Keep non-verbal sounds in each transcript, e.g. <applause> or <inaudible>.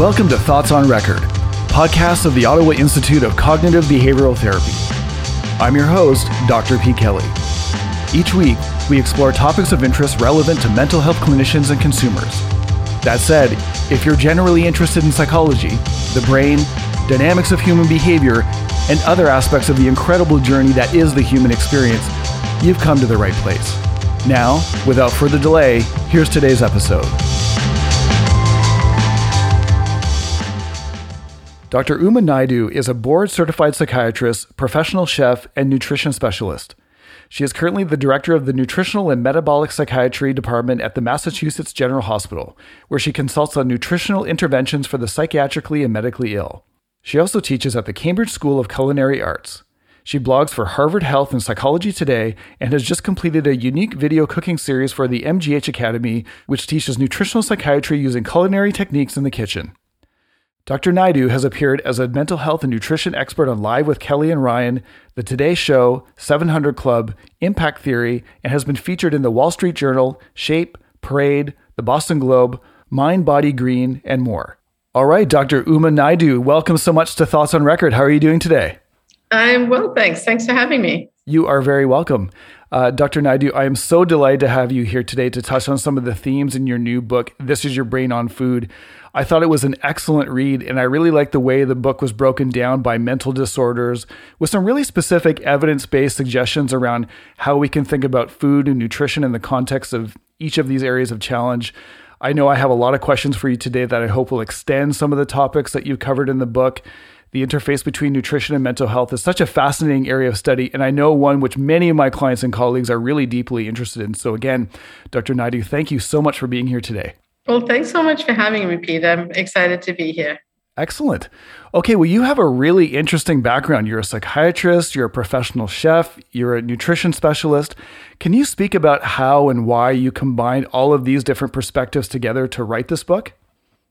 Welcome to Thoughts on Record, podcast of the Ottawa Institute of Cognitive Behavioral Therapy. I'm your host, Dr. P. Kelly. Each week, we explore topics of interest relevant to mental health clinicians and consumers. That said, if you're generally interested in psychology, the brain, dynamics of human behavior, and other aspects of the incredible journey that is the human experience, you've come to the right place. Now, without further delay, here's today's episode. Dr. Uma Naidu is a board certified psychiatrist, professional chef, and nutrition specialist. She is currently the director of the Nutritional and Metabolic Psychiatry Department at the Massachusetts General Hospital, where she consults on nutritional interventions for the psychiatrically and medically ill. She also teaches at the Cambridge School of Culinary Arts. She blogs for Harvard Health and Psychology Today and has just completed a unique video cooking series for the MGH Academy, which teaches nutritional psychiatry using culinary techniques in the kitchen. Dr. Naidu has appeared as a mental health and nutrition expert on Live with Kelly and Ryan, The Today Show, 700 Club, Impact Theory, and has been featured in the Wall Street Journal, Shape, Parade, the Boston Globe, Mind Body Green, and more. All right, Dr. Uma Naidu, welcome so much to Thoughts on Record. How are you doing today? I'm well, thanks. Thanks for having me. You are very welcome. Uh, Dr. Naidu, I am so delighted to have you here today to touch on some of the themes in your new book, This is Your Brain on Food. I thought it was an excellent read, and I really liked the way the book was broken down by mental disorders with some really specific evidence based suggestions around how we can think about food and nutrition in the context of each of these areas of challenge. I know I have a lot of questions for you today that I hope will extend some of the topics that you've covered in the book. The interface between nutrition and mental health is such a fascinating area of study, and I know one which many of my clients and colleagues are really deeply interested in. So, again, Dr. Naidu, thank you so much for being here today. Well, thanks so much for having me, Pete. I'm excited to be here. Excellent. Okay, well, you have a really interesting background. You're a psychiatrist, you're a professional chef, you're a nutrition specialist. Can you speak about how and why you combined all of these different perspectives together to write this book?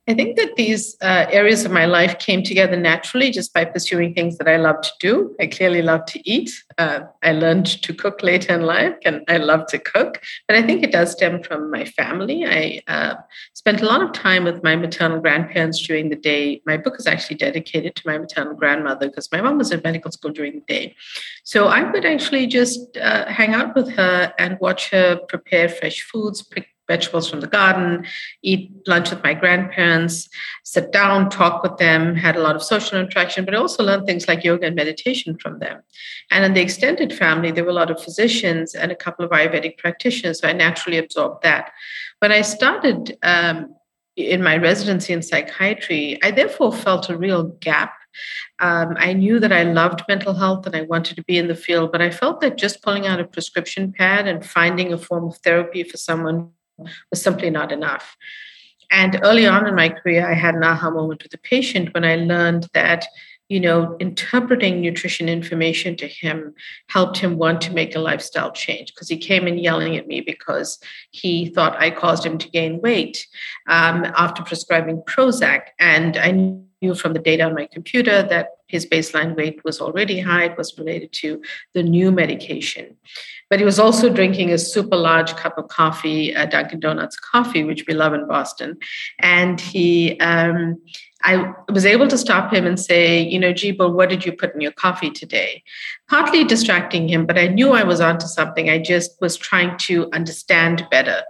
I think that these uh, areas of my life came together naturally just by pursuing things that I love to do. I clearly love to eat. Uh, I learned to cook later in life, and I love to cook. But I think it does stem from my family. I uh, spent a lot of time with my maternal grandparents during the day. My book is actually dedicated to my maternal grandmother because my mom was in medical school during the day. So I would actually just uh, hang out with her and watch her prepare fresh foods, vegetables from the garden, eat lunch with my grandparents, sit down, talk with them, had a lot of social interaction, but I also learned things like yoga and meditation from them. And in the extended family, there were a lot of physicians and a couple of Ayurvedic practitioners, so I naturally absorbed that. When I started um, in my residency in psychiatry, I therefore felt a real gap um, I knew that I loved mental health and I wanted to be in the field, but I felt that just pulling out a prescription pad and finding a form of therapy for someone was simply not enough. And early on in my career, I had an aha moment with a patient when I learned that, you know, interpreting nutrition information to him helped him want to make a lifestyle change because he came in yelling at me because he thought I caused him to gain weight um, after prescribing Prozac. And I knew from the data on my computer that his baseline weight was already high. It was related to the new medication. But he was also drinking a super large cup of coffee, uh, Dunkin' Donuts coffee, which we love in Boston. And he, um, I was able to stop him and say, you know, gee, what did you put in your coffee today? Partly distracting him, but I knew I was onto something. I just was trying to understand better.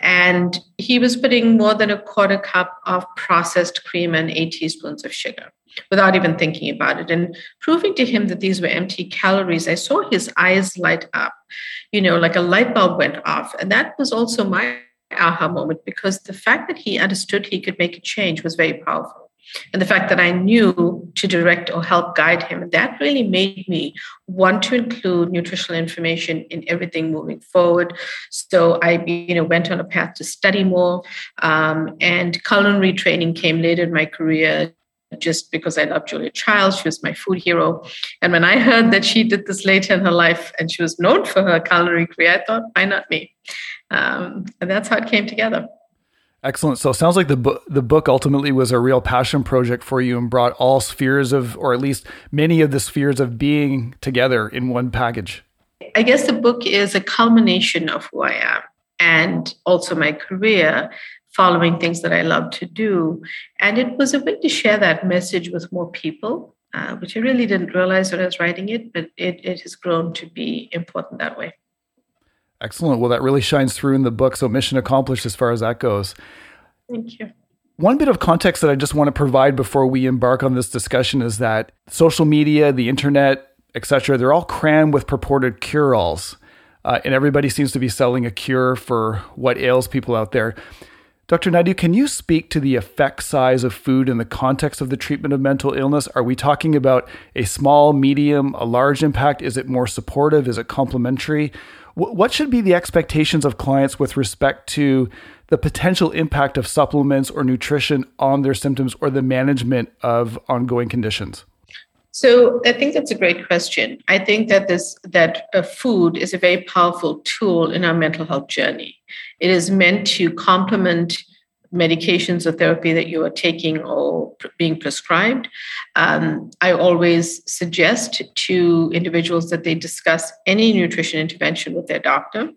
And he was putting more than a quarter cup of processed cream and eight teaspoons of sugar without even thinking about it. And proving to him that these were empty calories, I saw his eyes light up, you know, like a light bulb went off. And that was also my aha moment because the fact that he understood he could make a change was very powerful. And the fact that I knew to direct or help guide him, that really made me want to include nutritional information in everything moving forward. So I, you know, went on a path to study more, um, and culinary training came later in my career just because I love Julia Child, She was my food hero. And when I heard that she did this later in her life and she was known for her culinary career, I thought, why not me? Um, and that's how it came together. Excellent. So it sounds like the book the book ultimately was a real passion project for you and brought all spheres of or at least many of the spheres of being together in one package. I guess the book is a culmination of who I am and also my career following things that I love to do. And it was a way to share that message with more people, uh, which I really didn't realize when I was writing it, but it, it has grown to be important that way. Excellent. Well, that really shines through in the book. So, mission accomplished as far as that goes. Thank you. One bit of context that I just want to provide before we embark on this discussion is that social media, the internet, etc., they're all crammed with purported cure-alls, uh, and everybody seems to be selling a cure for what ails people out there. Dr. Naidu, can you speak to the effect size of food in the context of the treatment of mental illness? Are we talking about a small, medium, a large impact? Is it more supportive? Is it complementary? What should be the expectations of clients with respect to the potential impact of supplements or nutrition on their symptoms or the management of ongoing conditions? So I think that's a great question. I think that this that uh, food is a very powerful tool in our mental health journey. It is meant to complement medications or therapy that you are taking or being prescribed. Um, I always suggest to individuals that they discuss any nutrition intervention with their doctor,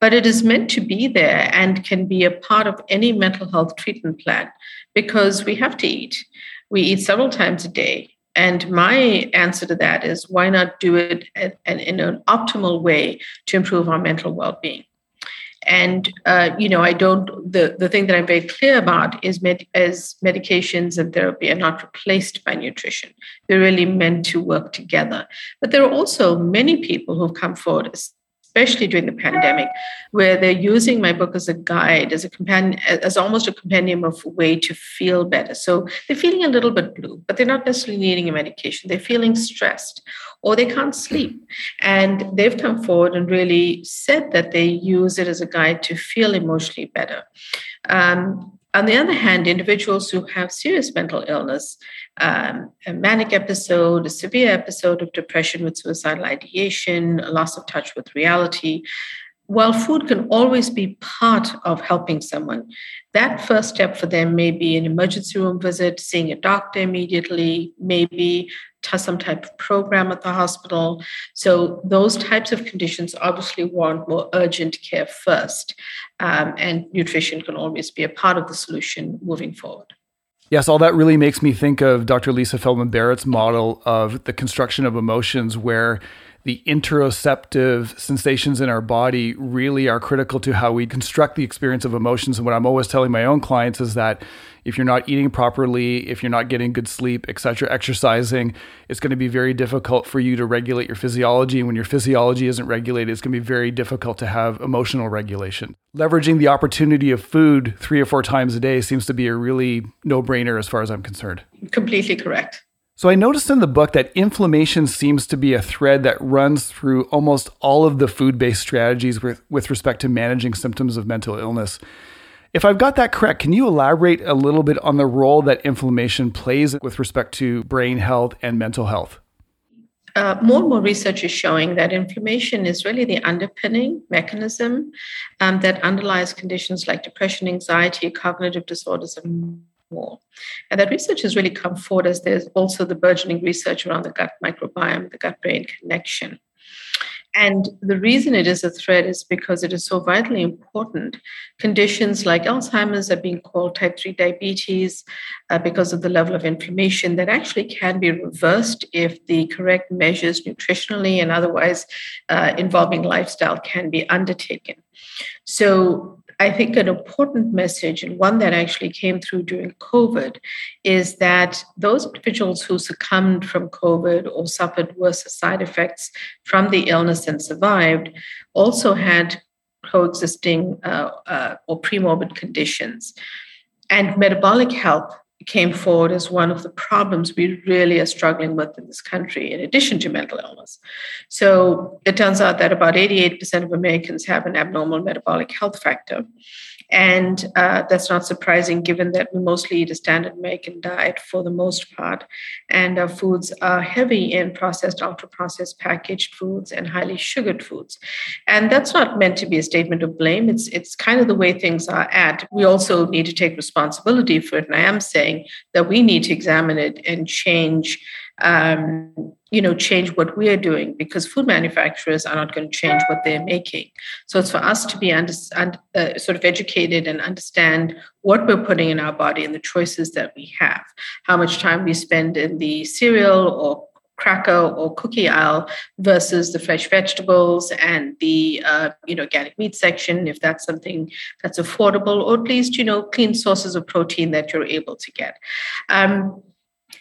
but it is meant to be there and can be a part of any mental health treatment plan because we have to eat. We eat several times a day. And my answer to that is why not do it in an optimal way to improve our mental well being? And uh, you know i don't the, the thing that i'm very clear about is med, as medications and therapy are not replaced by nutrition. They're really meant to work together. But there are also many people who've come forward especially during the pandemic, where they're using my book as a guide, as a companion, as almost a compendium of way to feel better. So they're feeling a little bit blue, but they're not necessarily needing a medication. They're feeling stressed or they can't sleep. And they've come forward and really said that they use it as a guide to feel emotionally better. Um, on the other hand, individuals who have serious mental illness, um, a manic episode, a severe episode of depression with suicidal ideation, a loss of touch with reality, while food can always be part of helping someone, that first step for them may be an emergency room visit, seeing a doctor immediately, maybe some type of program at the hospital. So, those types of conditions obviously want more urgent care first. Um, and nutrition can always be a part of the solution moving forward. Yes, all that really makes me think of Dr. Lisa Feldman Barrett's model of the construction of emotions, where the interoceptive sensations in our body really are critical to how we construct the experience of emotions. And what I'm always telling my own clients is that if you're not eating properly, if you're not getting good sleep, etc., exercising, it's going to be very difficult for you to regulate your physiology. And when your physiology isn't regulated, it's going to be very difficult to have emotional regulation. Leveraging the opportunity of food three or four times a day seems to be a really no brainer as far as I'm concerned. Completely correct. So I noticed in the book that inflammation seems to be a thread that runs through almost all of the food-based strategies with, with respect to managing symptoms of mental illness. If I've got that correct, can you elaborate a little bit on the role that inflammation plays with respect to brain health and mental health? Uh, more and more research is showing that inflammation is really the underpinning mechanism um, that underlies conditions like depression, anxiety, cognitive disorders, and more. And that research has really come forward as there's also the burgeoning research around the gut microbiome, the gut brain connection. And the reason it is a threat is because it is so vitally important. Conditions like Alzheimer's are being called type 3 diabetes uh, because of the level of inflammation that actually can be reversed if the correct measures nutritionally and otherwise uh, involving lifestyle can be undertaken. So, I think an important message, and one that actually came through during COVID, is that those individuals who succumbed from COVID or suffered worse side effects from the illness and survived also had coexisting uh, uh, or premorbid conditions. And metabolic health came forward as one of the problems we really are struggling with in this country, in addition to mental illness. So it turns out that about 88% of Americans have an abnormal metabolic health factor. And uh, that's not surprising given that we mostly eat a standard American diet for the most part. And our foods are heavy in processed, ultra processed, packaged foods and highly sugared foods. And that's not meant to be a statement of blame. It's, it's kind of the way things are at. We also need to take responsibility for it. And I am saying that we need to examine it and change um, you know change what we are doing because food manufacturers are not going to change what they're making. So it's for us to be under, uh, sort of educated and understand what we're putting in our body and the choices that we have. How much time we spend in the cereal or cracker or cookie aisle versus the fresh vegetables and the uh, you know organic meat section if that's something that's affordable or at least you know clean sources of protein that you're able to get. Um,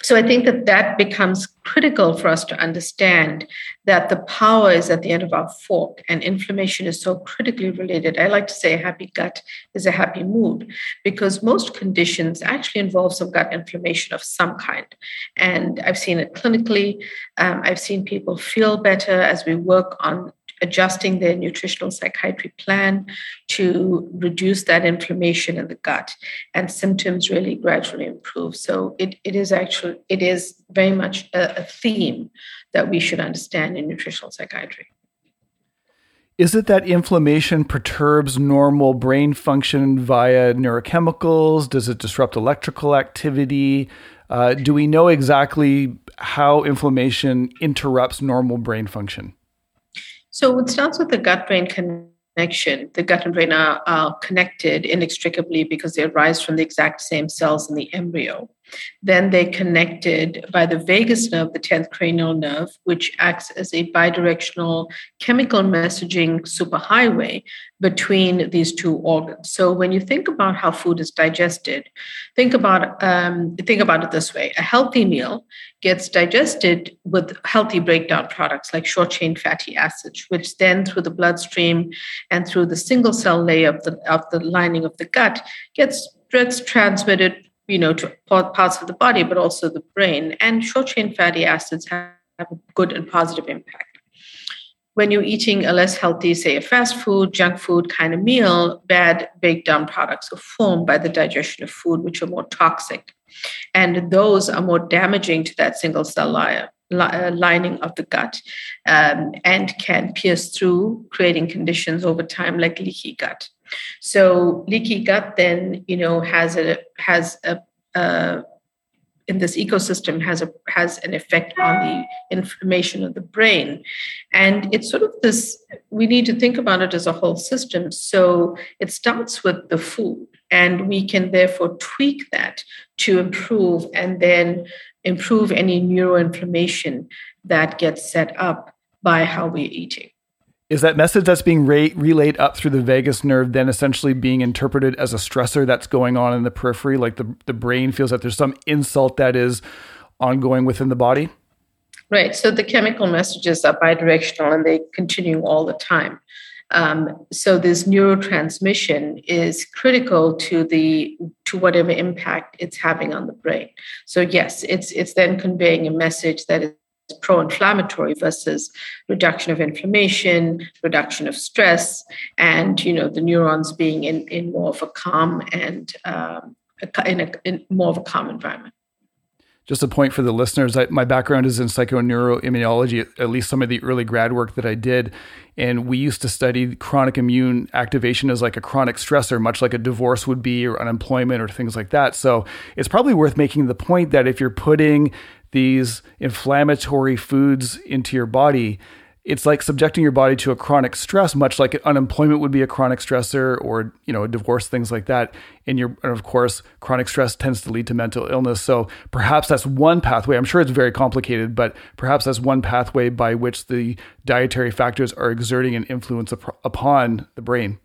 so I think that that becomes critical for us to understand that the power is at the end of our fork and inflammation is so critically related. I like to say a happy gut is a happy mood because most conditions actually involve some gut inflammation of some kind. And I've seen it clinically. Um, I've seen people feel better as we work on adjusting their nutritional psychiatry plan to reduce that inflammation in the gut and symptoms really gradually improve so it, it is actually it is very much a, a theme that we should understand in nutritional psychiatry is it that inflammation perturbs normal brain function via neurochemicals? Does it disrupt electrical activity? Uh, do we know exactly how inflammation interrupts normal brain function? So it starts with the gut brain connection. The gut and brain are, are connected inextricably because they arise from the exact same cells in the embryo. Then they're connected by the vagus nerve, the 10th cranial nerve, which acts as a bidirectional chemical messaging superhighway between these two organs. So when you think about how food is digested, think about um, think about it this way: a healthy meal gets digested with healthy breakdown products like short chain fatty acids, which then through the bloodstream and through the single cell layer of the of the lining of the gut gets gets transmitted you know, to parts of the body, but also the brain. And short chain fatty acids have a good and positive impact. When you're eating a less healthy, say a fast food, junk food kind of meal, bad breakdown products are formed by the digestion of food, which are more toxic. And those are more damaging to that single cell layer, uh, lining of the gut um, and can pierce through, creating conditions over time like leaky gut. So leaky gut then, you know, has a has a uh, in this ecosystem has a has an effect on the inflammation of the brain. And it's sort of this we need to think about it as a whole system. So it starts with the food and we can therefore tweak that to improve and then improve any neuroinflammation that gets set up by how we're eating is that message that's being re- relayed up through the vagus nerve then essentially being interpreted as a stressor that's going on in the periphery? Like the, the brain feels that there's some insult that is ongoing within the body? Right. So the chemical messages are bidirectional and they continue all the time. Um, so this neurotransmission is critical to the to whatever impact it's having on the brain. So yes, it's it's then conveying a message that is pro-inflammatory versus reduction of inflammation reduction of stress and you know the neurons being in, in more of a calm and um, in, a, in more of a calm environment just a point for the listeners I, my background is in psychoneuroimmunology at least some of the early grad work that i did. And we used to study chronic immune activation as like a chronic stressor much like a divorce would be or unemployment or things like that. So it's probably worth making the point that if you're putting these inflammatory foods into your body, it's like subjecting your body to a chronic stress, much like unemployment would be a chronic stressor or, you know, a divorce, things like that. And your, and of course, chronic stress tends to lead to mental illness. So perhaps that's one pathway. I'm sure it's very complicated, but perhaps that's one pathway by which the dietary factors are exerting an influence up, upon the brain.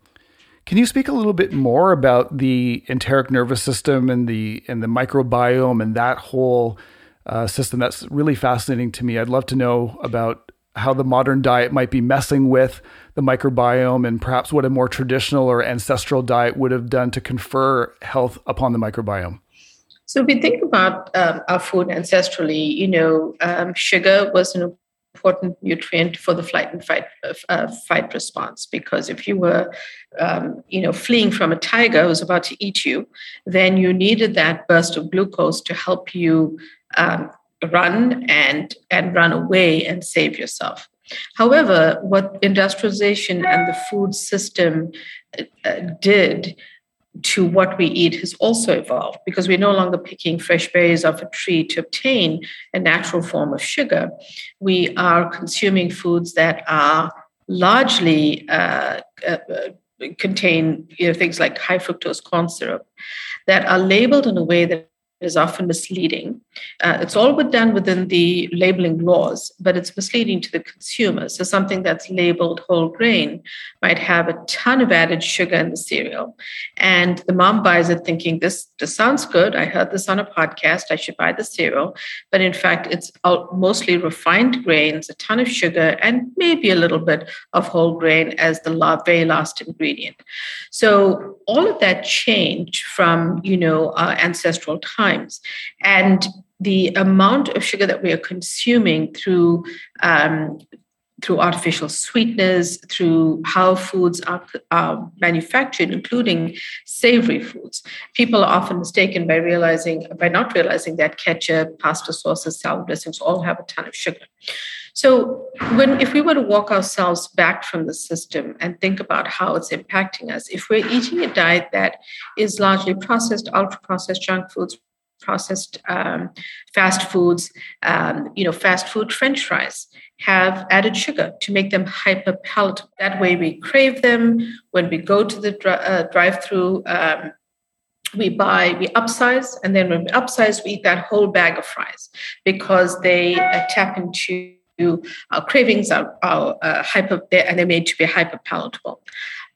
Can you speak a little bit more about the enteric nervous system and the and the microbiome and that whole uh, system that's really fascinating to me. I'd love to know about how the modern diet might be messing with the microbiome and perhaps what a more traditional or ancestral diet would have done to confer health upon the microbiome. So, if we think about um, our food ancestrally, you know, um, sugar was an important nutrient for the flight and fight uh, fight response because if you were um, you know fleeing from a tiger who was about to eat you then you needed that burst of glucose to help you um, run and and run away and save yourself. However, what industrialization and the food system uh, did to what we eat has also evolved because we're no longer picking fresh berries off a tree to obtain a natural form of sugar. We are consuming foods that are largely uh, uh, contain you know, things like high fructose corn syrup that are labeled in a way that is often misleading. Uh, it's all done within the labeling laws, but it's misleading to the consumer. So something that's labeled whole grain might have a ton of added sugar in the cereal, and the mom buys it thinking this this sounds good. I heard this on a podcast. I should buy the cereal, but in fact, it's mostly refined grains, a ton of sugar, and maybe a little bit of whole grain as the very last ingredient. So all of that changed from you know our ancestral time times. And the amount of sugar that we are consuming through um, through artificial sweeteners, through how foods are, are, manufactured, including savory foods. People are often mistaken by realizing, by not realizing that ketchup, pasta sauces, salad dressings all have a ton of sugar. So, when if we were to walk ourselves back from the system and think about how it's impacting us, if we're eating a diet that is largely processed, ultra processed junk foods, processed um, fast foods, um, you know, fast food French fries have added sugar to make them hyper palatable. That way, we crave them when we go to the dri- uh, drive-through. Um, we buy, we upsize, and then when we upsize, we eat that whole bag of fries because they uh, tap into our cravings, are, are uh, hyper, and they're made to be hyper palatable.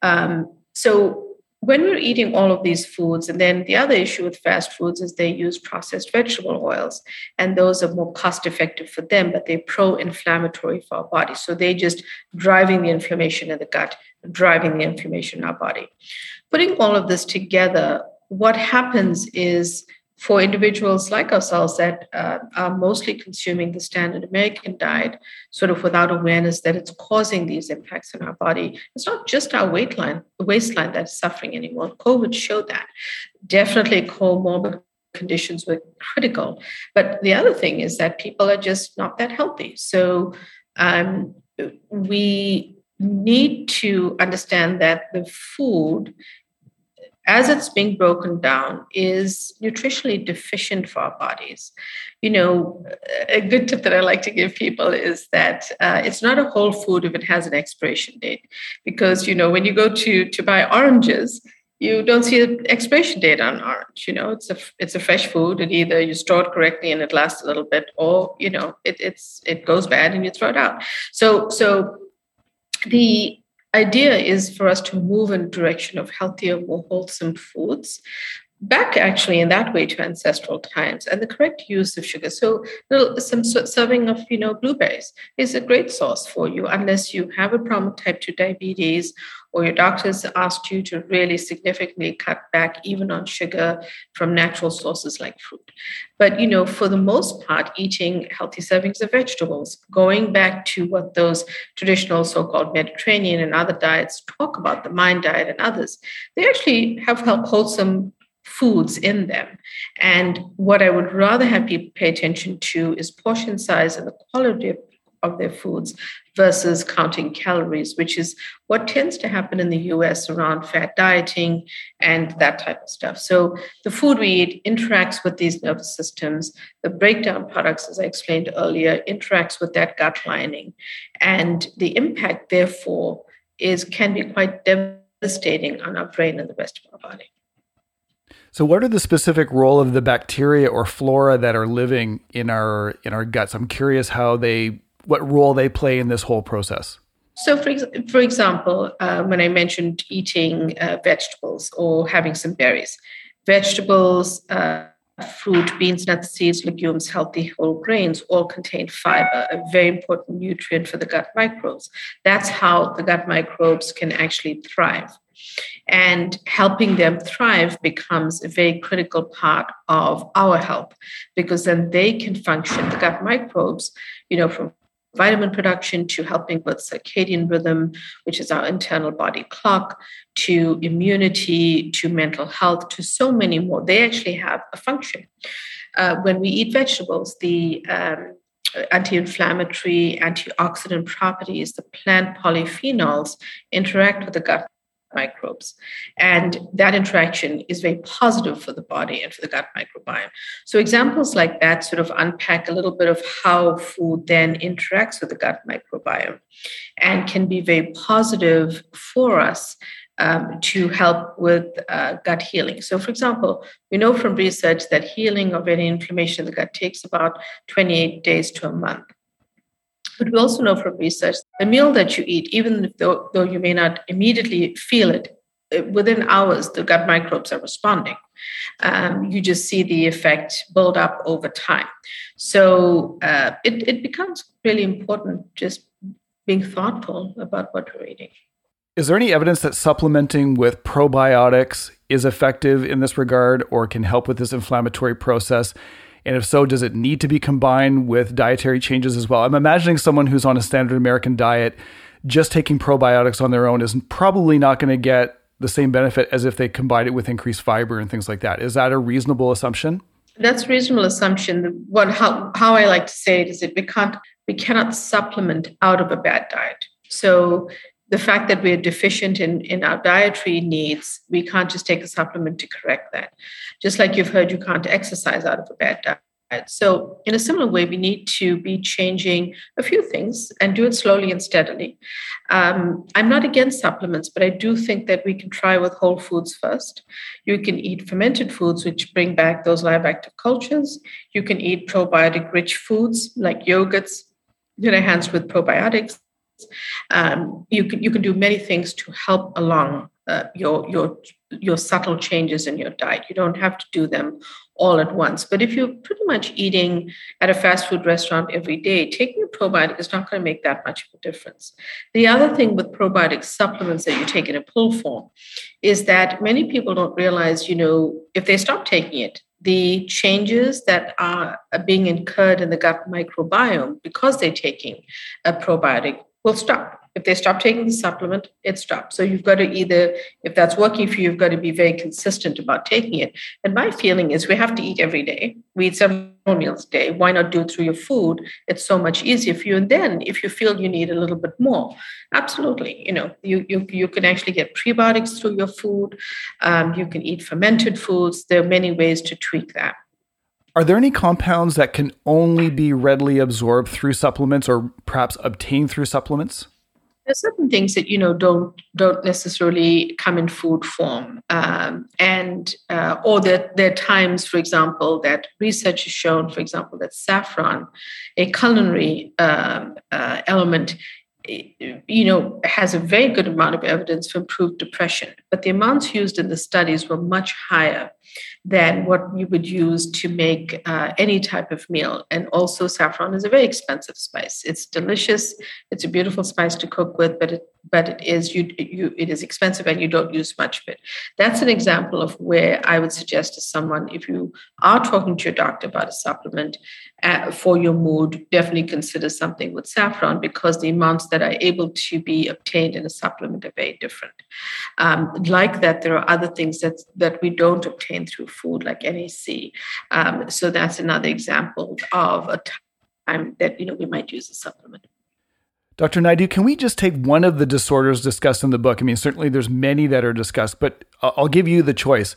Um, so when we're eating all of these foods, and then the other issue with fast foods is they use processed vegetable oils, and those are more cost effective for them, but they're pro inflammatory for our body. So they're just driving the inflammation in the gut, driving the inflammation in our body. Putting all of this together, what happens is for individuals like ourselves that uh, are mostly consuming the standard American diet, sort of without awareness that it's causing these impacts in our body, it's not just our weight line, waistline that's suffering anymore. COVID showed that. Definitely comorbid conditions were critical. But the other thing is that people are just not that healthy. So um, we need to understand that the food as it's being broken down is nutritionally deficient for our bodies. You know a good tip that i like to give people is that uh, it's not a whole food if it has an expiration date. Because you know when you go to to buy oranges you don't see an expiration date on orange you know? It's a it's a fresh food and either you store it correctly and it lasts a little bit or you know it, it's it goes bad and you throw it out. So so the idea is for us to move in direction of healthier, more wholesome foods back actually in that way to ancestral times and the correct use of sugar. So little, some serving of you know blueberries is a great source for you unless you have a problem type 2 diabetes or your doctors asked you to really significantly cut back even on sugar from natural sources like fruit. But you know for the most part eating healthy servings of vegetables going back to what those traditional so-called mediterranean and other diets talk about the mind diet and others they actually have wholesome foods in them. And what I would rather have people pay attention to is portion size and the quality of their foods versus counting calories, which is what tends to happen in the US around fat dieting and that type of stuff. So the food we eat interacts with these nervous systems. The breakdown products, as I explained earlier, interacts with that gut lining. And the impact, therefore, is can be quite devastating on our brain and the rest of our body. So, what are the specific role of the bacteria or flora that are living in our in our guts? I'm curious how they what role they play in this whole process. So, for, ex- for example, uh, when I mentioned eating uh, vegetables or having some berries, vegetables, uh, fruit, beans, nuts, seeds, legumes, healthy whole grains all contain fiber, a very important nutrient for the gut microbes. That's how the gut microbes can actually thrive. And helping them thrive becomes a very critical part of our health because then they can function, the gut microbes, you know, from vitamin production to helping with circadian rhythm, which is our internal body clock, to immunity, to mental health, to so many more. They actually have a function. Uh, when we eat vegetables, the um, anti inflammatory, antioxidant properties, the plant polyphenols interact with the gut microbes. And that interaction is very positive for the body and for the gut microbiome. So, examples like that sort of unpack a little bit of how food then interacts with the gut microbiome and can be very positive for us. Um, to help with uh, gut healing. So, for example, we know from research that healing of any inflammation in the gut takes about 28 days to a month. But we also know from research the meal that you eat, even though, though you may not immediately feel it, uh, within hours the gut microbes are responding. Um, you just see the effect build up over time. So uh, it, it becomes really important just being thoughtful about what we're eating. Is there any evidence that supplementing with probiotics is effective in this regard or can help with this inflammatory process? And if so, does it need to be combined with dietary changes as well? I'm imagining someone who's on a standard American diet, just taking probiotics on their own is probably not going to get the same benefit as if they combine it with increased fiber and things like that. Is that a reasonable assumption? That's a reasonable assumption. What how how I like to say it is that we can't we cannot supplement out of a bad diet. So the fact that we're deficient in, in our dietary needs, we can't just take a supplement to correct that. Just like you've heard, you can't exercise out of a bad diet. So, in a similar way, we need to be changing a few things and do it slowly and steadily. Um, I'm not against supplements, but I do think that we can try with whole foods first. You can eat fermented foods, which bring back those live active cultures. You can eat probiotic rich foods like yogurts that are enhanced with probiotics. Um, you can you can do many things to help along uh, your your your subtle changes in your diet. You don't have to do them all at once. But if you're pretty much eating at a fast food restaurant every day, taking a probiotic is not going to make that much of a difference. The other thing with probiotic supplements that you take in a pill form is that many people don't realize, you know, if they stop taking it, the changes that are being incurred in the gut microbiome because they're taking a probiotic will stop. If they stop taking the supplement, it stops. So you've got to either, if that's working for you, you've got to be very consistent about taking it. And my feeling is we have to eat every day. We eat several meals a day. Why not do it through your food? It's so much easier for you. And then if you feel you need a little bit more, absolutely. You know, you you, you can actually get prebiotics through your food. Um, you can eat fermented foods. There are many ways to tweak that. Are there any compounds that can only be readily absorbed through supplements or perhaps obtained through supplements? There's certain things that you know don't don't necessarily come in food form, um, and uh, or there, there are times, for example, that research has shown, for example, that saffron, a culinary um, uh, element, you know, has a very good amount of evidence for improved depression, but the amounts used in the studies were much higher than what you would use to make uh, any type of meal. And also, saffron is a very expensive spice. It's delicious. It's a beautiful spice to cook with, but it but it is you you it is expensive and you don't use much of it. That's an example of where I would suggest to someone if you are talking to your doctor about a supplement uh, for your mood, definitely consider something with saffron because the amounts that are able to be obtained in a supplement are very different. Um, like that, there are other things that that we don't obtain through food, like NAC. Um, so that's another example of a time that you know we might use a supplement. Dr. Naidu, can we just take one of the disorders discussed in the book? I mean, certainly there's many that are discussed, but I'll give you the choice.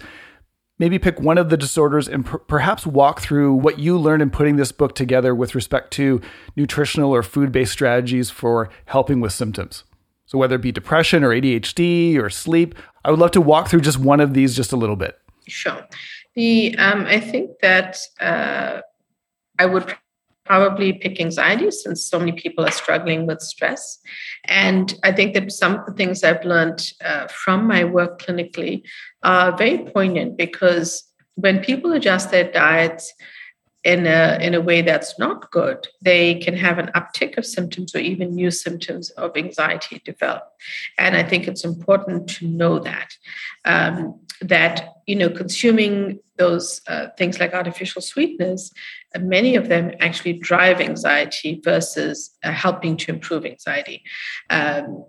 Maybe pick one of the disorders and per- perhaps walk through what you learned in putting this book together with respect to nutritional or food based strategies for helping with symptoms. So, whether it be depression or ADHD or sleep, I would love to walk through just one of these just a little bit. Sure. The um, I think that uh, I would probably pick anxiety since so many people are struggling with stress. And I think that some of the things I've learned uh, from my work clinically are very poignant because when people adjust their diets in a, in a way that's not good, they can have an uptick of symptoms or even new symptoms of anxiety develop. And I think it's important to know that. Um, that you know consuming those uh, things like artificial sweeteners uh, many of them actually drive anxiety versus uh, helping to improve anxiety um,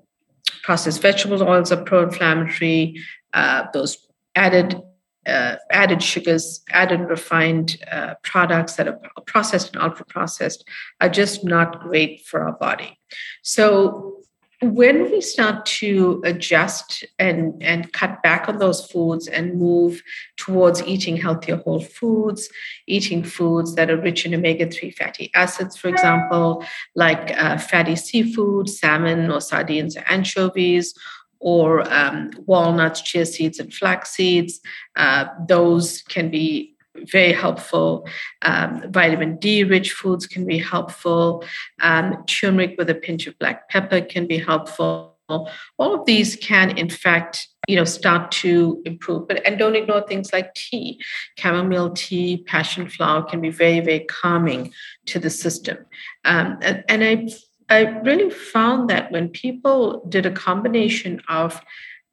processed vegetable oils are pro-inflammatory uh, those added uh, added sugars, added refined uh, products that are processed and ultra processed are just not great for our body. So when we start to adjust and, and cut back on those foods and move towards eating healthier whole foods, eating foods that are rich in omega 3 fatty acids, for example, like uh, fatty seafood, salmon or sardines or anchovies, or um, walnuts, chia seeds, and flax seeds, uh, those can be very helpful. Um, vitamin D rich foods can be helpful. Um, turmeric with a pinch of black pepper can be helpful. All of these can, in fact, you know, start to improve. But and don't ignore things like tea, chamomile tea, passion flower can be very, very calming to the system. Um, and, and I, I really found that when people did a combination of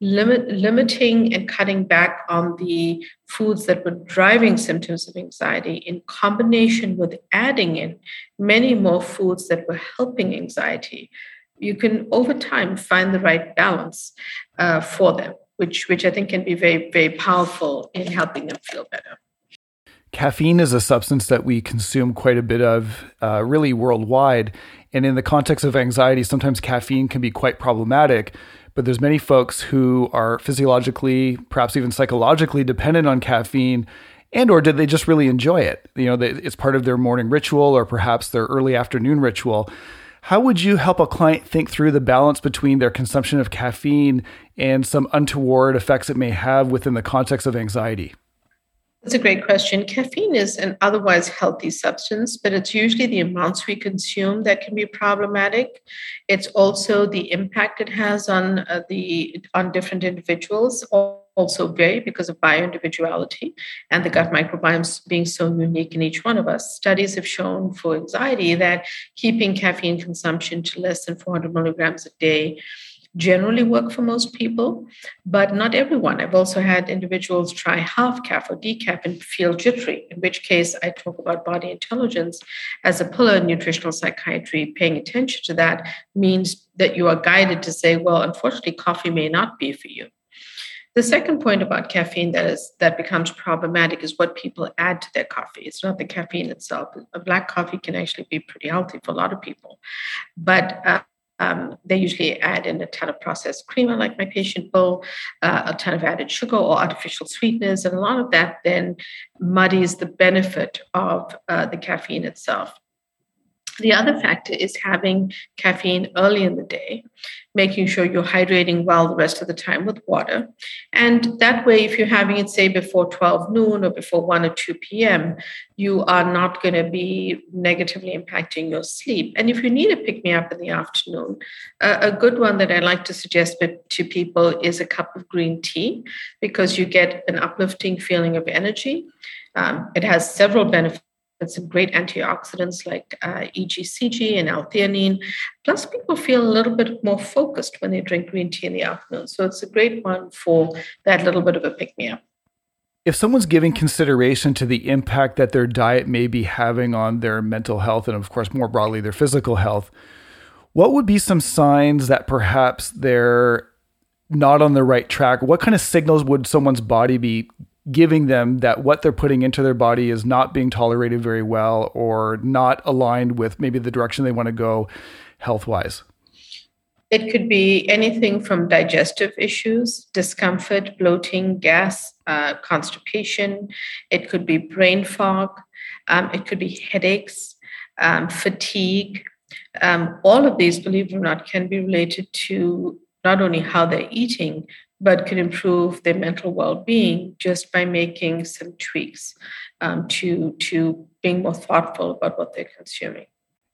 limit, limiting and cutting back on the foods that were driving symptoms of anxiety in combination with adding in many more foods that were helping anxiety, you can over time find the right balance uh, for them, which, which I think can be very, very powerful in helping them feel better. Caffeine is a substance that we consume quite a bit of, uh, really worldwide. And in the context of anxiety, sometimes caffeine can be quite problematic but there's many folks who are physiologically, perhaps even psychologically dependent on caffeine and or did they just really enjoy it? You know, it's part of their morning ritual or perhaps their early afternoon ritual. How would you help a client think through the balance between their consumption of caffeine and some untoward effects it may have within the context of anxiety? That's a great question. Caffeine is an otherwise healthy substance, but it's usually the amounts we consume that can be problematic. It's also the impact it has on uh, the on different individuals also vary because of bioindividuality and the gut microbiomes being so unique in each one of us. Studies have shown for anxiety that keeping caffeine consumption to less than 400 milligrams a day generally work for most people, but not everyone. I've also had individuals try half caff or decaf and feel jittery, in which case I talk about body intelligence as a pillar in nutritional psychiatry. Paying attention to that means that you are guided to say, well, unfortunately, coffee may not be for you. The second point about caffeine that is that becomes problematic is what people add to their coffee. It's not the caffeine itself. A black coffee can actually be pretty healthy for a lot of people, but uh, um, they usually add in a ton of processed creamer, like my patient bowl, uh, a ton of added sugar or artificial sweeteners, and a lot of that then muddies the benefit of uh, the caffeine itself. The other factor is having caffeine early in the day, making sure you're hydrating well the rest of the time with water. And that way, if you're having it, say, before 12 noon or before 1 or 2 p.m., you are not going to be negatively impacting your sleep. And if you need a pick me up in the afternoon, a good one that I like to suggest to people is a cup of green tea because you get an uplifting feeling of energy. Um, it has several benefits some great antioxidants like uh, EGCG and L-theanine. Plus, people feel a little bit more focused when they drink green tea in the afternoon. So it's a great one for that little bit of a pick me up. If someone's giving consideration to the impact that their diet may be having on their mental health and, of course, more broadly, their physical health, what would be some signs that perhaps they're not on the right track? What kind of signals would someone's body be giving them that what they're putting into their body is not being tolerated very well or not aligned with maybe the direction they want to go health wise? It could be anything from digestive issues, discomfort, bloating, gas, uh, constipation. It could be brain fog. Um, it could be headaches, um, fatigue. Um, all of these, believe it or not, can be related to not only how they're eating, but can improve their mental well-being just by making some tweaks um, to to being more thoughtful about what they're consuming.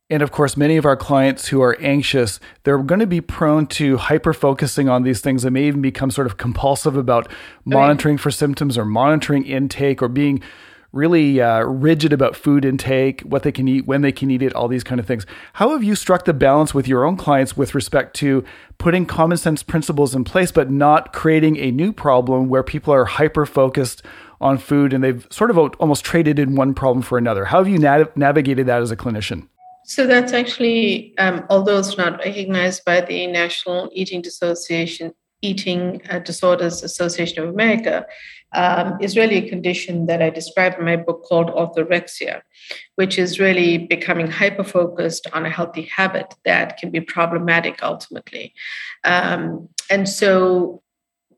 And of course, many of our clients who are anxious, they're going to be prone to hyper focusing on these things and may even become sort of compulsive about monitoring right. for symptoms or monitoring intake or being really uh, rigid about food intake, what they can eat, when they can eat it, all these kind of things. How have you struck the balance with your own clients with respect to putting common sense principles in place, but not creating a new problem where people are hyper focused on food and they've sort of almost traded in one problem for another? How have you nav- navigated that as a clinician? So that's actually, um, although it's not recognized by the National Eating Association, Eating uh, Disorders Association of America um, is really a condition that I describe in my book called orthorexia, which is really becoming hyper focused on a healthy habit that can be problematic ultimately. Um, and so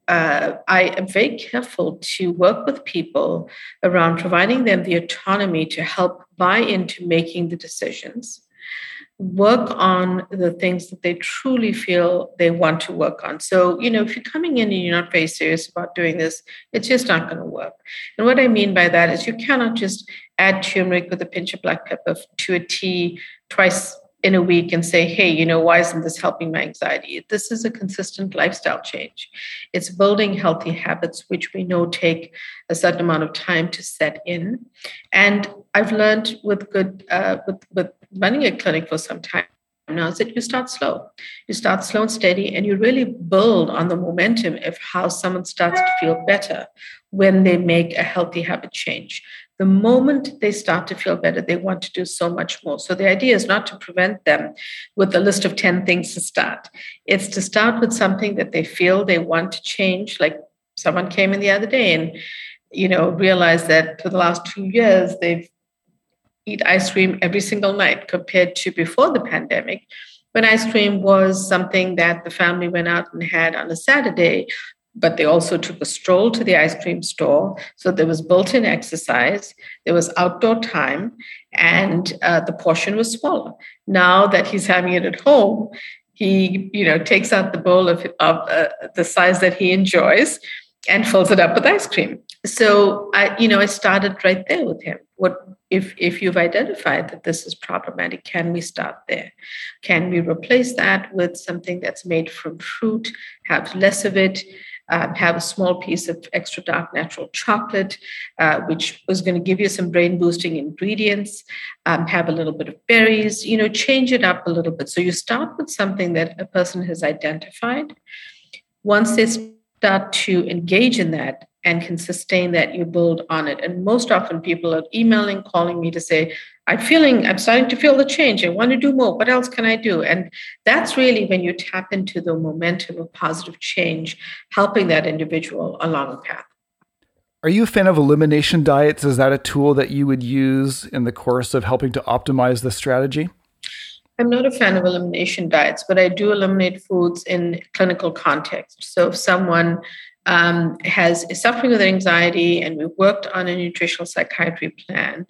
uh, I am very careful to work with people around providing them the autonomy to help buy into making the decisions work on the things that they truly feel they want to work on. So, you know, if you're coming in and you're not very serious about doing this, it's just not going to work. And what I mean by that is you cannot just add turmeric with a pinch of black pepper to a tea twice in a week and say, hey, you know, why isn't this helping my anxiety? This is a consistent lifestyle change. It's building healthy habits, which we know take a certain amount of time to set in. And I've learned with good, uh, with, with running a clinic for some time now is that you start slow. You start slow and steady, and you really build on the momentum of how someone starts to feel better when they make a healthy habit change. The moment they start to feel better, they want to do so much more. So the idea is not to prevent them with a list of 10 things to start. It's to start with something that they feel they want to change. Like someone came in the other day and you know realized that for the last two years they've eat ice cream every single night compared to before the pandemic when ice cream was something that the family went out and had on a Saturday, but they also took a stroll to the ice cream store. So there was built in exercise, there was outdoor time, and uh, the portion was smaller. Now that he's having it at home, he you know takes out the bowl of, of uh, the size that he enjoys and fills it up with ice cream so i you know i started right there with him what if if you've identified that this is problematic can we start there can we replace that with something that's made from fruit have less of it um, have a small piece of extra dark natural chocolate, uh, which was going to give you some brain boosting ingredients, um, have a little bit of berries, you know, change it up a little bit. So you start with something that a person has identified. Once they start to engage in that, and can sustain that, you build on it. And most often people are emailing, calling me to say, I'm feeling, I'm starting to feel the change. I want to do more. What else can I do? And that's really when you tap into the momentum of positive change, helping that individual along a path. Are you a fan of elimination diets? Is that a tool that you would use in the course of helping to optimize the strategy? I'm not a fan of elimination diets, but I do eliminate foods in clinical context. So if someone um, has is suffering with anxiety, and we've worked on a nutritional psychiatry plan,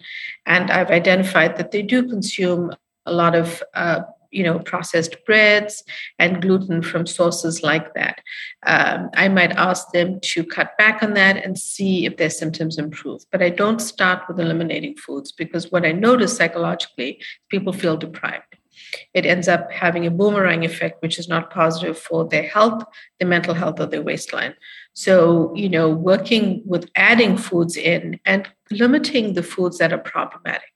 and I've identified that they do consume a lot of uh, you know processed breads and gluten from sources like that um, i might ask them to cut back on that and see if their symptoms improve but i don't start with eliminating foods because what i notice psychologically people feel deprived it ends up having a boomerang effect which is not positive for their health their mental health or their waistline so, you know, working with adding foods in and limiting the foods that are problematic,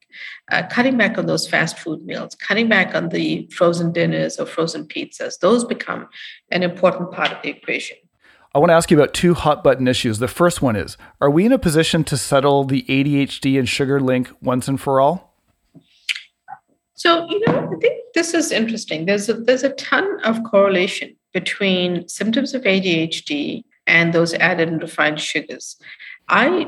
uh, cutting back on those fast food meals, cutting back on the frozen dinners or frozen pizzas, those become an important part of the equation. I want to ask you about two hot button issues. The first one is Are we in a position to settle the ADHD and sugar link once and for all? So, you know, I think this is interesting. There's a, there's a ton of correlation between symptoms of ADHD and those added and refined sugars. I,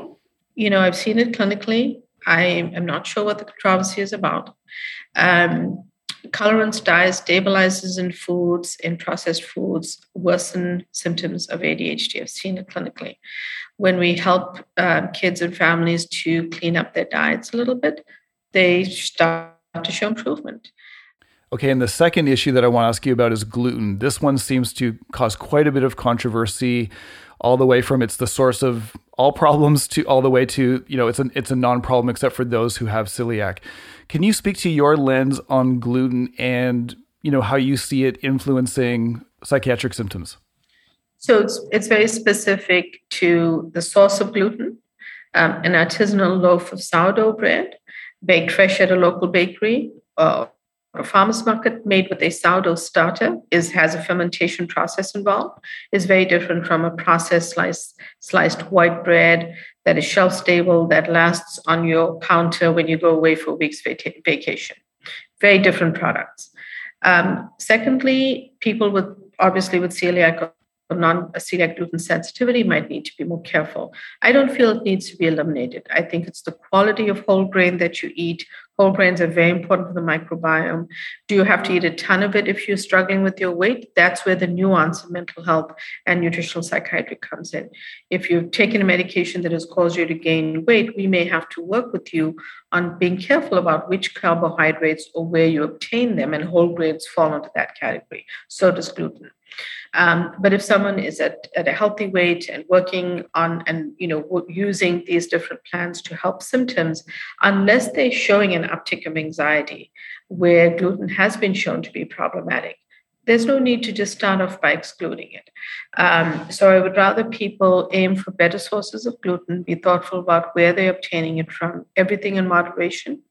you know, I've seen it clinically. I am not sure what the controversy is about. Um, colorants, dyes, stabilizers in foods, in processed foods, worsen symptoms of ADHD. I've seen it clinically. When we help um, kids and families to clean up their diets a little bit, they start to show improvement. Okay, and the second issue that I want to ask you about is gluten. This one seems to cause quite a bit of controversy, all the way from it's the source of all <laughs> problems to all the way to you know it's an it's a non-problem except for those who have celiac. Can you speak to your lens on gluten and you know how you see it influencing psychiatric symptoms? So it's it's very specific to the source of gluten. Um, an artisanal loaf of sourdough bread baked fresh at a local bakery. Uh, a farmer's market made with a sourdough starter is has a fermentation process involved is very different from a processed sliced sliced white bread that is shelf stable that lasts on your counter when you go away for a week's vacation very different products um, secondly people with obviously with celiac non-celiac uh, gluten sensitivity might need to be more careful. I don't feel it needs to be eliminated. I think it's the quality of whole grain that you eat. Whole grains are very important for the microbiome. Do you have to eat a ton of it if you're struggling with your weight? That's where the nuance of mental health and nutritional psychiatry comes in. If you've taken a medication that has caused you to gain weight, we may have to work with you on being careful about which carbohydrates or where you obtain them, and whole grains fall into that category. So does gluten. Um, but if someone is at, at a healthy weight and working on and you know using these different plans to help symptoms, unless they're showing an uptick of anxiety, where gluten has been shown to be problematic, there's no need to just start off by excluding it. Um, so I would rather people aim for better sources of gluten, be thoughtful about where they're obtaining it from, everything in moderation.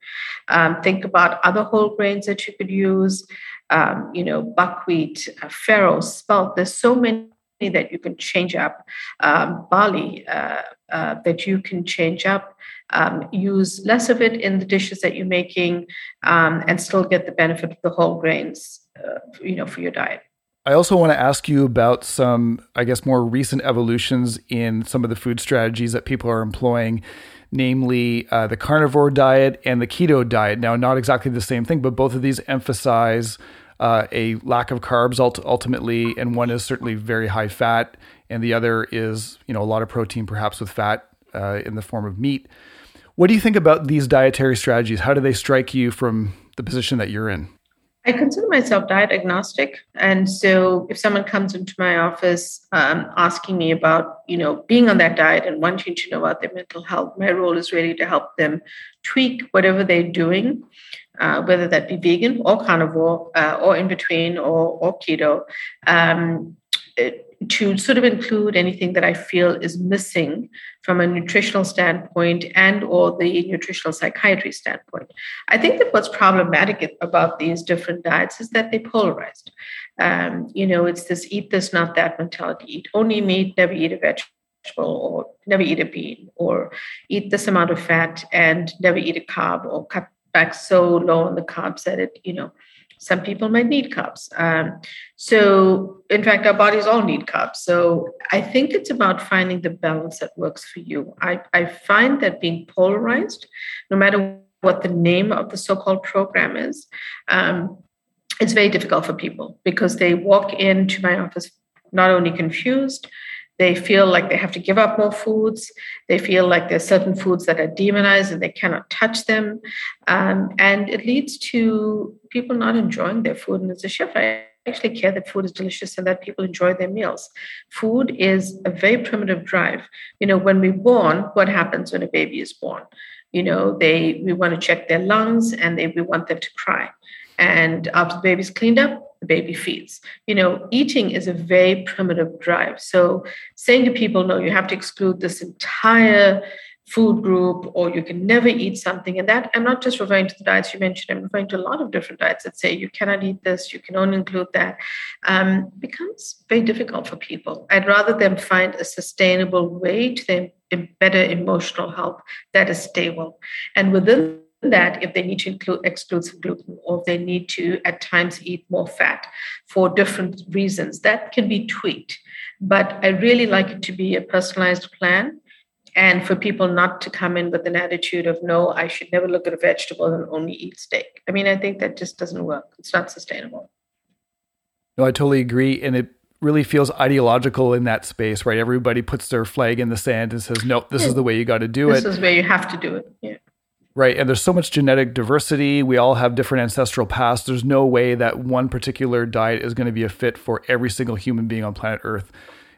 Um, think about other whole grains that you could use um, you know, buckwheat, uh, farro, spelt. There's so many that you can change up. Um, barley uh, uh, that you can change up. Um, use less of it in the dishes that you're making, um, and still get the benefit of the whole grains, uh, you know, for your diet. I also want to ask you about some, I guess, more recent evolutions in some of the food strategies that people are employing namely uh, the carnivore diet and the keto diet. Now, not exactly the same thing, but both of these emphasize uh, a lack of carbs ultimately, and one is certainly very high fat, and the other is you know a lot of protein, perhaps with fat uh, in the form of meat. What do you think about these dietary strategies? How do they strike you from the position that you're in? I consider myself diet agnostic, and so if someone comes into my office um, asking me about, you know, being on that diet and wanting to know about their mental health, my role is really to help them tweak whatever they're doing, uh, whether that be vegan or carnivore uh, or in between or, or keto, um, to sort of include anything that I feel is missing from a nutritional standpoint and or the nutritional psychiatry standpoint. I think that what's problematic about these different diets is that they're polarized. Um, you know, it's this eat this, not that mentality. Eat only meat, never eat a vegetable or never eat a bean or eat this amount of fat and never eat a carb or cut back so low on the carbs that it, you know, some people might need carbs. Um, so, in fact, our bodies all need carbs. So, I think it's about finding the balance that works for you. I, I find that being polarized, no matter what the name of the so called program is, um, it's very difficult for people because they walk into my office not only confused, they feel like they have to give up more foods. They feel like there's certain foods that are demonized and they cannot touch them. Um, and it leads to people not enjoying their food. And as a chef, I actually care that food is delicious and that people enjoy their meals. Food is a very primitive drive. You know, when we're born, what happens when a baby is born? You know, they we want to check their lungs and they, we want them to cry. And after the baby's cleaned up, the baby feeds. You know, eating is a very primitive drive. So saying to people, no, you have to exclude this entire food group or you can never eat something and that i'm not just referring to the diets you mentioned i'm referring to a lot of different diets that say you cannot eat this you can only include that um, becomes very difficult for people i'd rather them find a sustainable way to them better emotional health that is stable and within that if they need to include exclude some gluten or if they need to at times eat more fat for different reasons that can be tweaked. But i really like it to be a personalized plan and for people not to come in with an attitude of no i should never look at a vegetable and only eat steak. I mean i think that just doesn't work. It's not sustainable. No i totally agree and it really feels ideological in that space right? Everybody puts their flag in the sand and says no this yeah. is the way you got to do this it. this is where you have to do it yeah right? And there's so much genetic diversity. We all have different ancestral pasts. There's no way that one particular diet is going to be a fit for every single human being on planet Earth.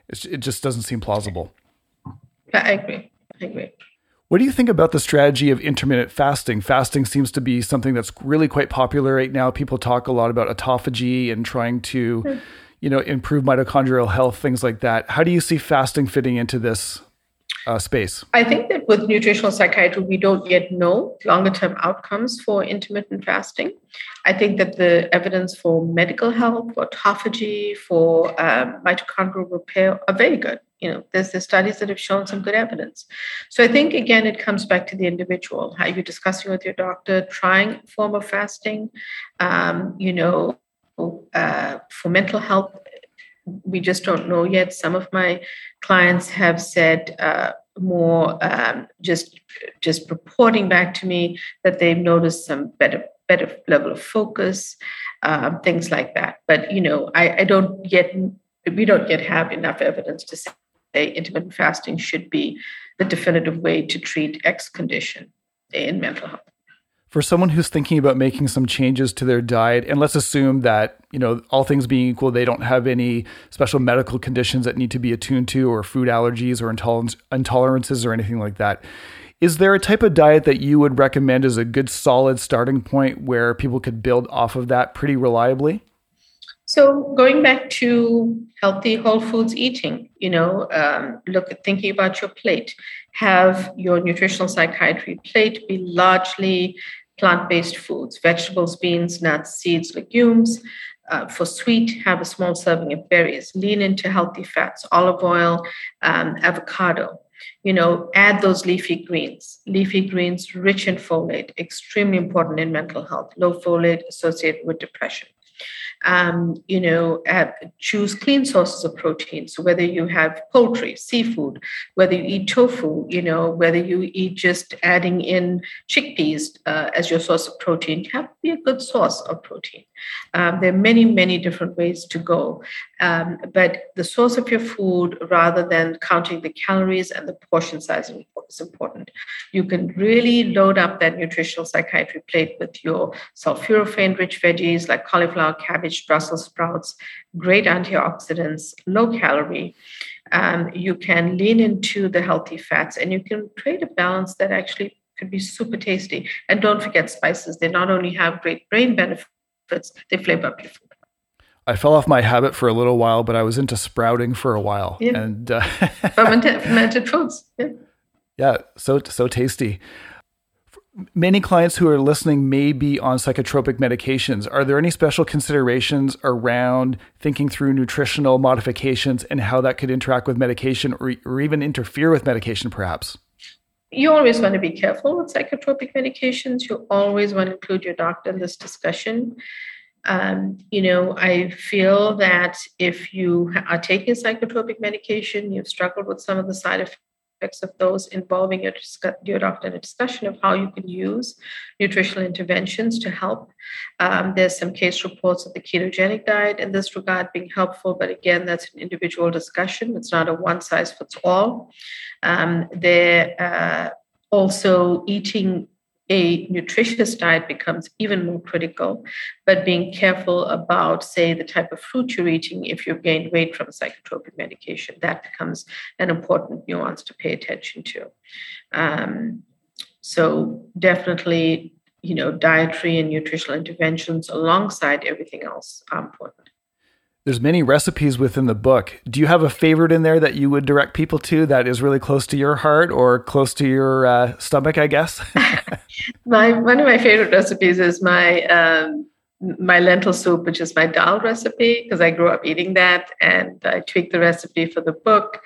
It's, it just doesn't seem plausible. I agree. I agree. What do you think about the strategy of intermittent fasting? Fasting seems to be something that's really quite popular right now. People talk a lot about autophagy and trying to, hmm. you know, improve mitochondrial health, things like that. How do you see fasting fitting into this uh, space? I think that with nutritional psychiatry, we don't yet know longer term outcomes for intermittent fasting. I think that the evidence for medical health, for autophagy, for um, mitochondrial repair are very good. You know, there's the studies that have shown some good evidence. So I think again, it comes back to the individual. How you're discussing with your doctor, trying form of fasting. Um, you know, uh, for mental health, we just don't know yet. Some of my clients have said uh, more um, just just reporting back to me that they've noticed some better better level of focus, um, things like that. But you know, I, I don't yet we don't yet have enough evidence to say intermittent fasting should be the definitive way to treat X condition in mental health for someone who's thinking about making some changes to their diet and let's assume that you know all things being equal they don't have any special medical conditions that need to be attuned to or food allergies or intolerance intolerances or anything like that is there a type of diet that you would recommend as a good solid starting point where people could build off of that pretty reliably? So going back to healthy whole foods eating you know um, look at thinking about your plate. Have your nutritional psychiatry plate be largely plant based foods vegetables, beans, nuts, seeds, legumes. Uh, for sweet, have a small serving of berries. Lean into healthy fats, olive oil, um, avocado. You know, add those leafy greens. Leafy greens rich in folate, extremely important in mental health. Low folate associated with depression um, you know, have, choose clean sources of protein. So whether you have poultry, seafood, whether you eat tofu, you know, whether you eat just adding in chickpeas uh, as your source of protein, have to be a good source of protein. Um, there are many, many different ways to go. Um, but the source of your food, rather than counting the calories and the portion size, is important. You can really load up that nutritional psychiatry plate with your sulforaphane rich veggies like cauliflower, cabbage, Brussels sprouts, great antioxidants, low calorie. Um, you can lean into the healthy fats and you can create a balance that actually could be super tasty. And don't forget spices. They not only have great brain benefits, they flavor up your food. I fell off my habit for a little while, but I was into sprouting for a while. Yeah. And uh, <laughs> fermented, fermented foods. Yeah. yeah, so so tasty. Many clients who are listening may be on psychotropic medications. Are there any special considerations around thinking through nutritional modifications and how that could interact with medication or, or even interfere with medication, perhaps? You always want to be careful with psychotropic medications. You always want to include your doctor in this discussion. Um, you know, I feel that if you are taking psychotropic medication, you've struggled with some of the side effects of those involving your, your doctor in a discussion of how you can use nutritional interventions to help. Um, there's some case reports of the ketogenic diet in this regard being helpful, but again, that's an individual discussion. It's not a one size fits all. Um, there uh, also eating a nutritious diet becomes even more critical, but being careful about, say, the type of fruit you're eating if you've gained weight from psychotropic medication, that becomes an important nuance to pay attention to. Um, so definitely, you know, dietary and nutritional interventions alongside everything else are important. There's many recipes within the book. Do you have a favorite in there that you would direct people to that is really close to your heart or close to your uh, stomach? I guess. <laughs> <laughs> my one of my favorite recipes is my um, my lentil soup, which is my dal recipe, because I grew up eating that and I tweaked the recipe for the book.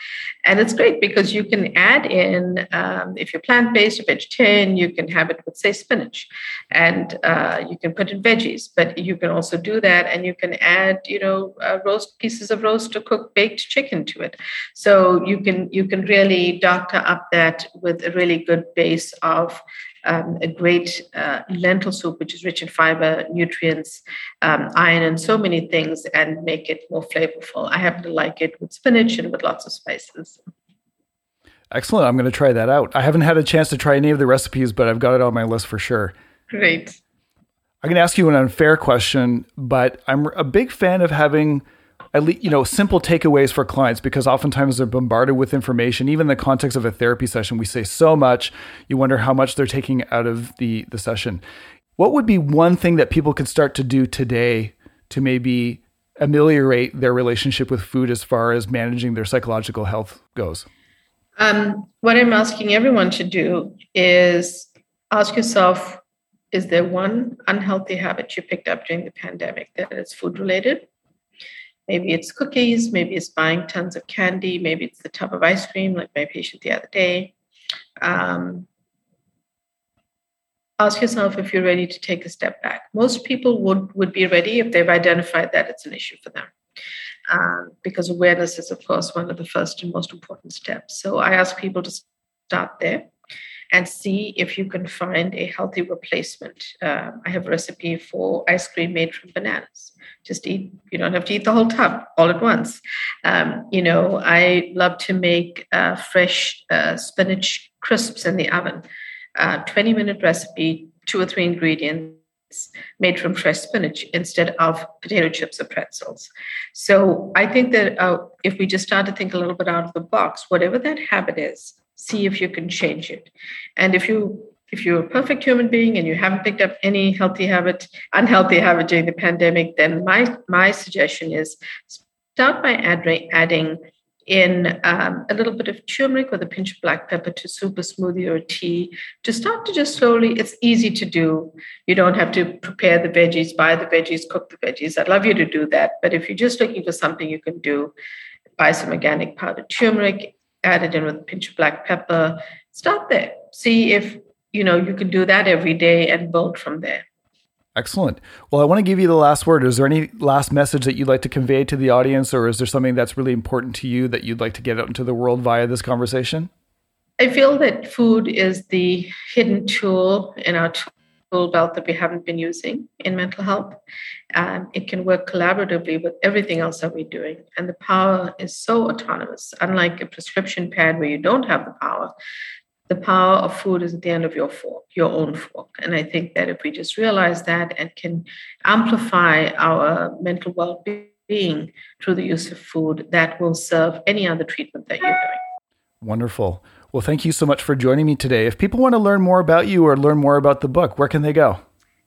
And it's great because you can add in, um, if you're plant based or vegetarian, you can have it with, say, spinach and uh, you can put in veggies, but you can also do that and you can add, you know, uh, roast pieces of roast or cooked baked chicken to it. So you can you can really doctor up that with a really good base of um, a great uh, lentil soup, which is rich in fiber, nutrients, um, iron, and so many things, and make it more flavorful. I happen to like it with spinach and with lots of spices. Excellent. I'm going to try that out. I haven't had a chance to try any of the recipes, but I've got it on my list for sure. Great. I'm going to ask you an unfair question, but I'm a big fan of having at least you know simple takeaways for clients because oftentimes they're bombarded with information. Even in the context of a therapy session we say so much. You wonder how much they're taking out of the the session. What would be one thing that people could start to do today to maybe ameliorate their relationship with food as far as managing their psychological health goes? Um, what i'm asking everyone to do is ask yourself is there one unhealthy habit you picked up during the pandemic that is food related Maybe it's cookies, maybe it's buying tons of candy, maybe it's the tub of ice cream, like my patient the other day. Um, ask yourself if you're ready to take a step back. Most people would, would be ready if they've identified that it's an issue for them. um, because awareness is, of course, one of the first and most important steps. So I ask people to start there and see if you can find a healthy replacement. Uh, I have a recipe for ice cream made from bananas. Just eat, you don't have to eat the whole tub all at once. Um, you know, I love to make uh, fresh uh, spinach crisps in the oven. Uh, 20 minute recipe, two or three ingredients made from fresh spinach instead of potato chips or pretzels. So I think that uh, if we just start to think a little bit out of the box, whatever that habit is, see if you can change it. And if you if you're a perfect human being and you haven't picked up any healthy habit, unhealthy habit during the pandemic, then my my suggestion is start by adding adding in um, a little bit of turmeric with a pinch of black pepper to soup, a smoothie, or tea to start to just slowly. It's easy to do. You don't have to prepare the veggies, buy the veggies, cook the veggies. I'd love you to do that. But if you're just looking for something you can do, buy some organic powdered turmeric, add it in with a pinch of black pepper. Start there. See if you know you can do that every day and build from there. Excellent. Well, I want to give you the last word. Is there any last message that you'd like to convey to the audience, or is there something that's really important to you that you'd like to get out into the world via this conversation? I feel that food is the hidden tool in our tool belt that we haven't been using in mental health. Um, it can work collaboratively with everything else that we're doing. And the power is so autonomous, unlike a prescription pad where you don't have the power the power of food is at the end of your fork, your own fork. And I think that if we just realize that and can amplify our mental well being through the use of food, that will serve any other treatment that you're doing. Wonderful. Well, thank you so much for joining me today. If people want to learn more about you or learn more about the book, where can they go?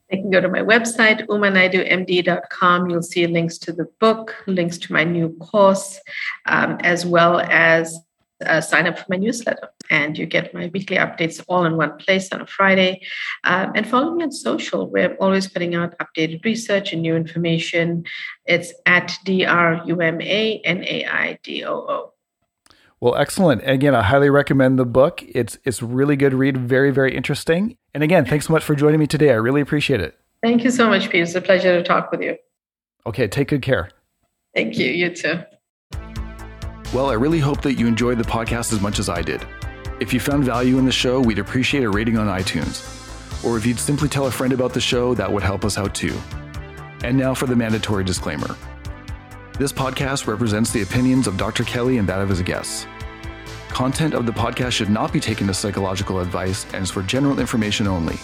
They can go to my website, umanaidoomd.com. You'll see links to the book, links to my new course, um, as well as uh, sign up for my newsletter and you get my weekly updates all in one place on a Friday. Um, and follow me on social. We're always putting out updated research and new information. It's at D R U M A N A I D O O. Well, excellent. Again, I highly recommend the book. It's it's really good read, very very interesting. And again, thanks so much for joining me today. I really appreciate it. Thank you so much, Pete. It's a pleasure to talk with you. Okay, take good care. Thank you. You too. Well, I really hope that you enjoyed the podcast as much as I did. If you found value in the show, we'd appreciate a rating on iTunes. Or if you'd simply tell a friend about the show, that would help us out too. And now for the mandatory disclaimer. This podcast represents the opinions of Dr. Kelly and that of his guests. Content of the podcast should not be taken as psychological advice and is for general information only.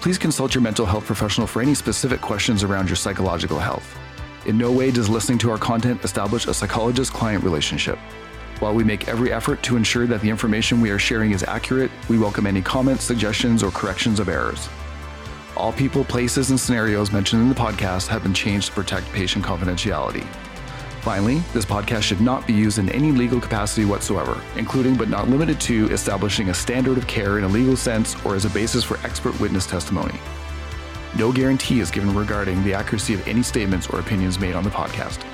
Please consult your mental health professional for any specific questions around your psychological health. In no way does listening to our content establish a psychologist client relationship. While we make every effort to ensure that the information we are sharing is accurate, we welcome any comments, suggestions, or corrections of errors. All people, places, and scenarios mentioned in the podcast have been changed to protect patient confidentiality. Finally, this podcast should not be used in any legal capacity whatsoever, including but not limited to establishing a standard of care in a legal sense or as a basis for expert witness testimony. No guarantee is given regarding the accuracy of any statements or opinions made on the podcast.